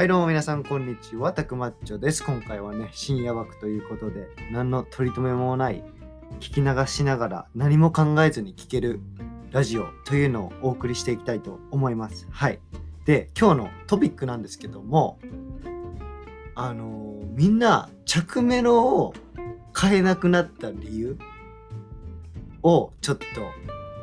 はいどうも皆さんこんにちは、たくまっちょです。今回はね、深夜枠ということで、何の取り留めもない、聞き流しながら何も考えずに聞けるラジオというのをお送りしていきたいと思います。はい。で、今日のトピックなんですけども、あのーみんな着メロを変えなくなった理由をちょっと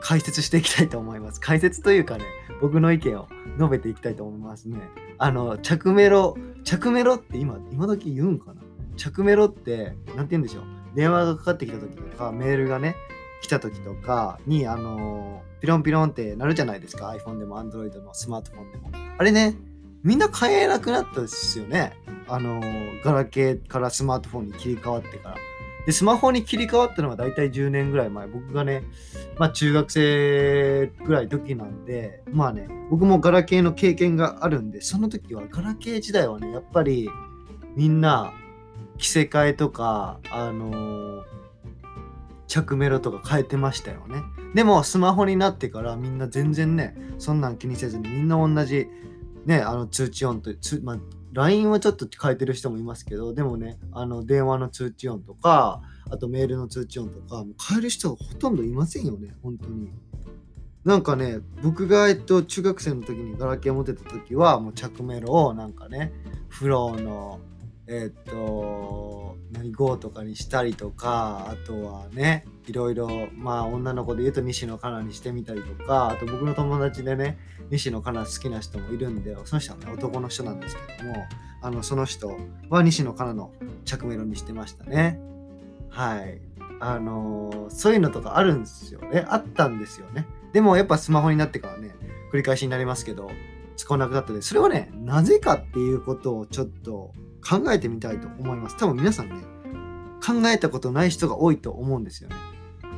解説していきたいと思います。解説というかね、僕の意見を述べていきたいと思いますね。あの、着メロ、着メロって今、今時言うんかな？着メロって、なんて言うんでしょう？電話がかかってきた時とか、メールがね、来た時とかに、あのピロンピロンってなるじゃないですか。iPhone でも Android のスマートフォンでも。あれね、みんな変えなくなったですよね。あのガラケーからスマートフォンに切り替わってから。で、スマホに切り替わったのが大体10年ぐらい前。僕がね、まあ中学生ぐらい時なんで、まあね、僕もガラケーの経験があるんで、その時はガラケー時代はね、やっぱりみんな着せ替えとか、あのー着メロとか変えてましたよね。でもスマホになってからみんな全然ね、そんなん気にせずにみんな同じね、あの通知音と、まあ、LINE はちょっと変えてる人もいますけど、でもね、あの電話の通知音とか、あとメールの通知音とか、もう変える人がほとんどいませんよね、本当に。なんかね、僕が、えっと、中学生の時にガラケー持ってた時は、もう着メロをなんかね、フローの、えっと、何 GO とかにしたりとか、あとはね、いろいろ、まあ女の子で言うと西野カナにしてみたりとか、あと僕の友達でね、西野カナ好きな人もいるんで、その人はね、男の人なんですけども、あの、その人は西野カナの着メロにしてましたね。はい。あのーそういうのとかあるんですよね。あったんですよね。でもやっぱスマホになってからね、繰り返しになりますけど、使わなくなったで、それはね、なぜかっていうことをちょっと考えてみたいと思います。多分皆さんね、考えたことない人が多いと思うんですよね。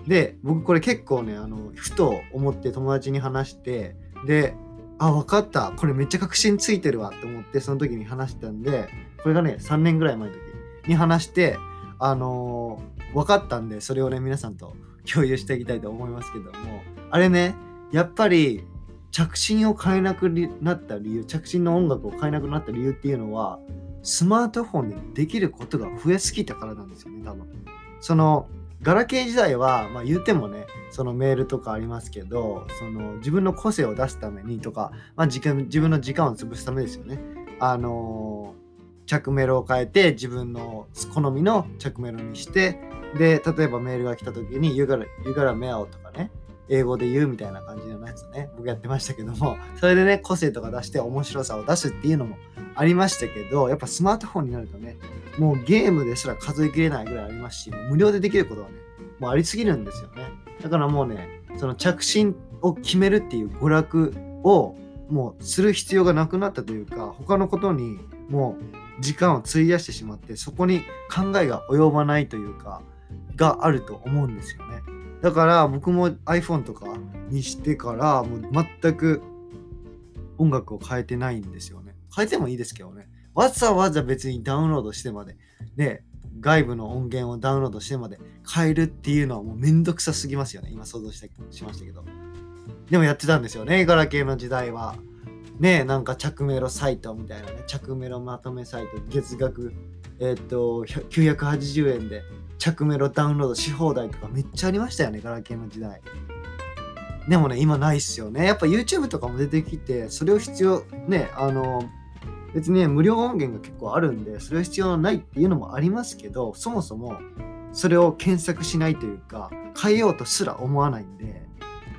で、僕これ結構ね、あの、ふと思って友達に話して、で、あ、分かった。これめっちゃ確信ついてるわって思って、その時に話したんで、これがね、3年ぐらい前の時に話して、あのー分かったんで、それをね、皆さんと共有していきたいと思いますけども、あれね、やっぱり着信を変えなくなった理由、着信の音楽を変えなくなった理由っていうのは、スマートフォンでできることが増えすぎたからなんですよね、多分。その、ガラケー時代は、まあ言うてもね、そのメールとかありますけど、その自分の個性を出すためにとか、まあ時間、自分の時間を潰すためですよね。あの着メロを変えて自分の好みの着メロにして、で、例えばメールが来た時に You gotta, you gotta mail とかね、英語で言うみたいな感じのやつね、僕やってましたけども、それでね、個性とか出して面白さを出すっていうのもありましたけど、やっぱスマートフォンになるとね、もうゲームですら数えきれないぐらいありますし、無料でできることはね、もうありすぎるんですよね。だからもうね、その着信を決めるっていう娯楽をもうする必要がなくなったというか、他のことにもう時間を費やしてしまって、そこに考えが及ばないというか、があると思うんですよね。だから僕も iPhone とかにしてからもう全く音楽を変えてないんですよね。変えてもいいですけどね。わざわざ別にダウンロードしてまで、ね、外部の音源をダウンロードしてまで変えるっていうのはもうめんどくさすぎますよね。今想像したしましたけど。でもやってたんですよね、ガラケーの時代は。ねなんか着メロサイトみたいなね、着メロまとめサイト、月額、えっと、980円で着メロダウンロードし放題とかめっちゃありましたよね、ガラケーの時代。でもね、今ないっすよね。やっぱ YouTube とかも出てきて、それを必要、ね、あの、別にね、無料音源が結構あるんで、それを必要ないっていうのもありますけど、そもそもそれを検索しないというか、変えようとすら思わないんで、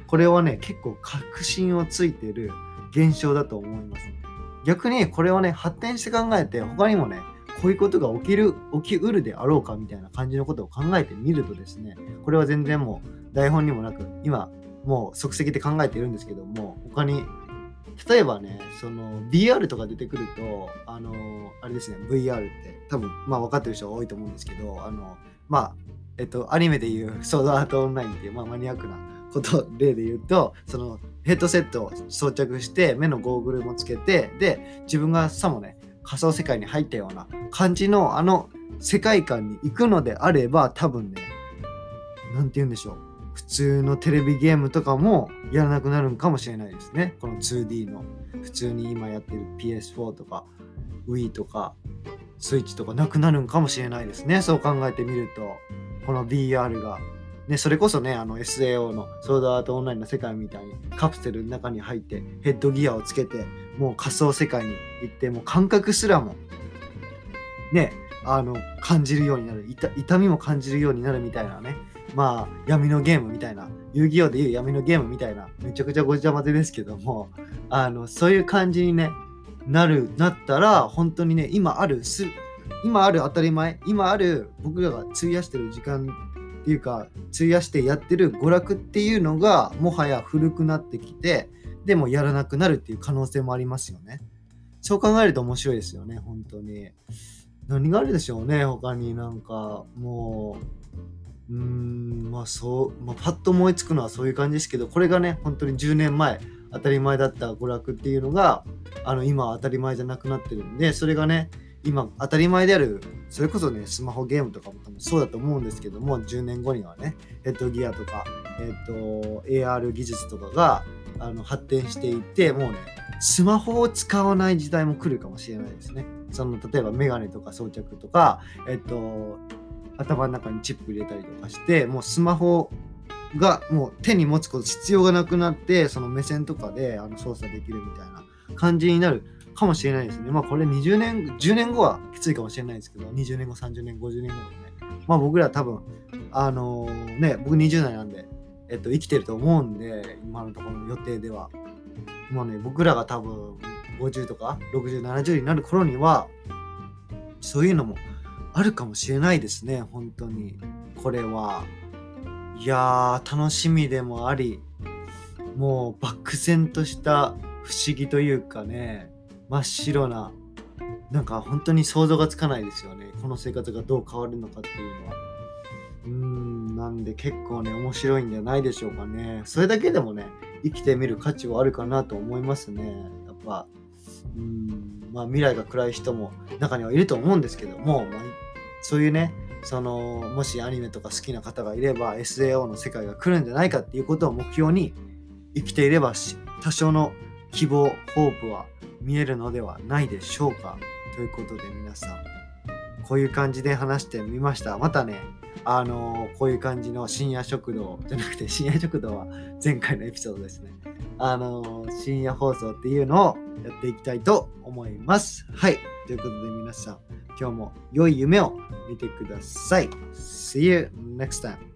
これはね、結構確信をついてる現象だと思います。逆にこれをね、発展して考えて、他にもね、こういうことが起きる、起きうるであろうかみたいな感じのことを考えてみるとですね、これは全然もう台本にもなく、今、もう即席で考えているんですけども、他に、例えばね、その VR とか出てくると、あの、あれですね、VR って多分、まあ分かってる人多いと思うんですけど、あの、まあ、えっと、アニメでいうソードアートオンラインっていう、まあ、マニアックなこと例で言うとそのヘッドセットを装着して目のゴーグルもつけてで自分がさもね仮想世界に入ったような感じのあの世界観に行くのであれば多分ね何て言うんでしょう。普通のテレビゲームとかもやらなくなるんかもしれないですね。この 2D の。普通に今やってる PS4 とか Wii とかスイッチとかなくなるんかもしれないですね。そう考えてみると。この VR がね、それこそね、あの SAO のソードアートオンラインの世界みたいにカプセルの中に入ってヘッドギアをつけてもう仮想世界に行ってもう感覚すらもね、あの感じるようになる。痛みも感じるようになるみたいなね。まあ闇のゲームみたいな。遊戯王でいう闇のゲームみたいな。めちゃくちゃごちゃ混ぜですけどもあのそういう感じにねなるなったら本当にね今あるす今ある当たり前今ある僕らが費やしてる時間っていうか費やしてやってる娯楽っていうのがもはや古くなってきてでもやらなくなるっていう可能性もありますよね。そう考えると面白いですよね本当に。何があるでしょうね他になんかもううーんまあそう、まあ、パッと思いつくのはそういう感じですけどこれがね本当に10年前当たり前だった娯楽っていうのがあの今は当たり前じゃなくなってるんでそれがね今当たり前であるそれこそねスマホゲームとかも多分そうだと思うんですけども10年後にはねヘッドギアとか、えっ、と AR 技術とかがあの発展していてもうねスマホを使わない時代も来るかもしれないですねその例えばメガネとか装着とかえっ、と頭の中にチップ入れたりとかしてもうスマホがもう手に持つこと必要がなくなってその目線とかであの操作できるみたいな感じになるかもしれないですね。まあこれ20年、10年後はきついかもしれないですけど、20年後、30年、50年後でね。まあ僕ら多分、あのー、ね、僕20代なんで、えっと、生きてると思うんで、今のところの予定では。もうね、僕らが多分50とか60、70になる頃には、そういうのもあるかもしれないですね、本当に。これは。いやー、楽しみでもあり、もう漠然とした不思議というかね、真っ白ななんか本当に想像がつかないですよねこの生活がどう変わるのかっていうのはうんなんで結構ね面白いんじゃないでしょうかね。それだけでもね生きてみる価値はあるかなと思いますね。やっぱうんまあ未来が暗い人も中にはいると思うんですけども、まあ、そういうねそのもしアニメとか好きな方がいれば SAO の世界が来るんじゃないかっていうことを目標に生きていれば多少の希望ホープは見えるのではないでしょうか。ということで皆さんこういう感じで話してみました。またねあのー、こういう感じの深夜食堂じゃなくて深夜食堂は前回のエピソードですね。あのー、深夜放送っていうのをやっていきたいと思います。はい。ということで皆さん今日も良い夢を見てください。See you next time.